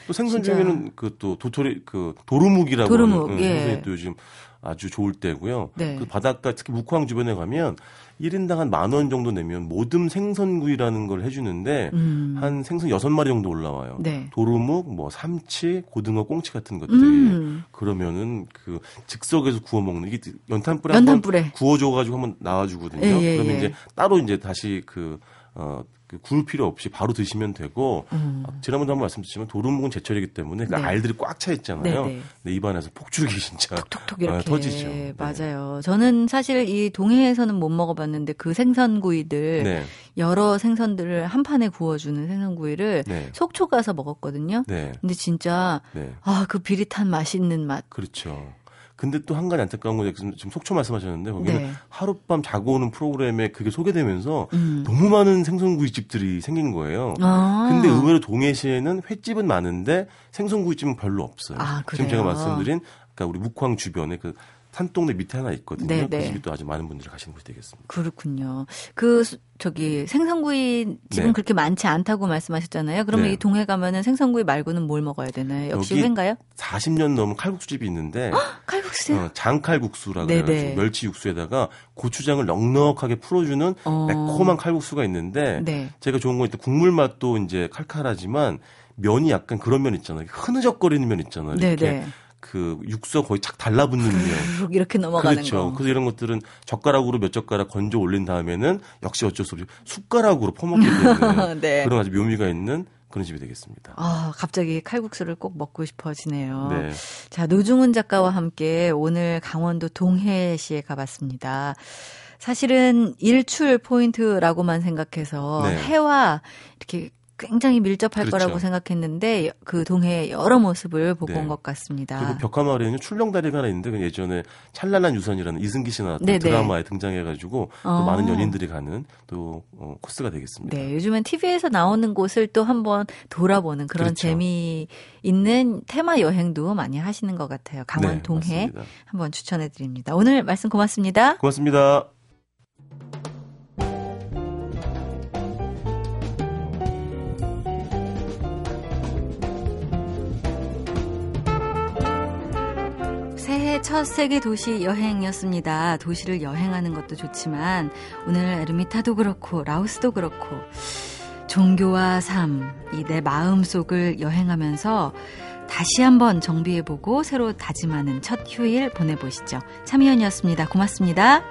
또 생선 중에는 그 또 도토리 그 도루묵이라고 도루묵, 하는 예. 생선이 또 요즘 아주 좋을 때고요. 네. 그 바닷가 특히 묵황 주변에 가면 1인당 한 만 원 정도 내면 모듬 생선구이라는 걸 해주는데 음. 한 생선 6마리 정도 올라와요. 네. 도루묵, 뭐 삼치, 고등어, 꽁치 같은 것들이 음. 그러면은 그 즉석에서 구워 먹는 이게 연탄불에, 연탄불에. 한번 구워줘가지고 한번 나와주거든요. 예, 예, 그러면 예. 이제 따로 이제 다시 그 어, 그 구울 필요 없이 바로 드시면 되고 음. 지난번도 한번 말씀드렸지만 도루묵은 제철이기 때문에 그 네. 알들이 꽉 차 있잖아요. 네, 네. 근데 입안에서 폭죽이 진짜 톡톡톡 이렇게 어, 터지죠. 네. 맞아요. 저는 사실 이 동해에서는 못 먹어봤는데 그 생선구이들 네. 여러 생선들을 한 판에 구워주는 생선구이를 네. 속초 가서 먹었거든요. 근데 진짜 아 그 비릿한 맛있는 맛. 그렇죠. 근데 또 한 가지 안타까운 건 지금 속초 말씀하셨는데 거기는 네. 하룻밤 자고 오는 프로그램에 그게 소개되면서 음. 너무 많은 생선구이집들이 생긴 거예요. 아. 근데 의외로 동해시에는 횟집은 많은데 생선구이집은 별로 없어요. 아, 지금 제가 말씀드린 그러니까 우리 묵황 주변에 그 산동네 밑에 하나 있거든요. 네 네. 그 네. 집이 또 아주 많은 분들이 가시는 곳이 되겠습니다. 그렇군요. 그 저기 생선구이 집은 네. 그렇게 많지 않다고 말씀하셨잖아요. 그러면 네. 이 동해 가면은 생선구이 말고는 뭘 먹어야 되나요? 역시 회인가요? 40년 넘은 칼국수집이 있는데 칼국수요? 어, 장칼국수라고 해가지고 멸치 육수에다가 고추장을 넉넉하게 풀어주는 어. 매콤한 칼국수가 있는데 네. 제가 좋은 건 일단 국물 맛도 이제 칼칼하지만 면이 약간 그런 면 있잖아요. 흐느적거리는 면 있잖아요. 이렇게 네네. 그 육수가 거의 착 달라붙는 면. 이렇게 넘어가는 그렇죠. 거. 그래서 이런 것들은 젓가락으로 몇 젓가락 건져 올린 다음에는 역시 어쩔 수 없이 숟가락으로 퍼먹기 때문에 네. 그런 아주 묘미가 있는 그런 집이 되겠습니다. 아, 갑자기 칼국수를 꼭 먹고 싶어지네요. 네. 자, 노중훈 작가와 함께 오늘 강원도 동해시에 가봤습니다. 사실은 일출 포인트라고만 생각해서 네. 해와 이렇게 굉장히 밀접할 그렇죠. 거라고 생각했는데 그 동해의 여러 모습을 보고 네. 온것 같습니다. 그리고 벽화 마을에는 출렁다리가 하나 있는데 그 예전에 찬란한 유산이라는 이승기 씨 나왔던 네네. 드라마에 등장해가지고 또 어. 많은 연인들이 가는 또 어, 코스가 되겠습니다. 네, 요즘엔 TV에서 나오는 곳을 또 한번 돌아보는 그런 그렇죠. 재미 있는 테마 여행도 많이 하시는 것 같아요. 강원 네, 동해 맞습니다. 한번 추천해드립니다. 오늘 말씀 고맙습니다. 고맙습니다. 첫 세계 도시 여행이었습니다. 도시를 여행하는 것도 좋지만 오늘 에르미타도 그렇고 라오스도 그렇고 종교와 삶, 이 내 마음 속을 여행하면서 다시 한번 정비해보고 새로 다짐하는 첫 휴일 보내보시죠. 참여연이었습니다. 고맙습니다.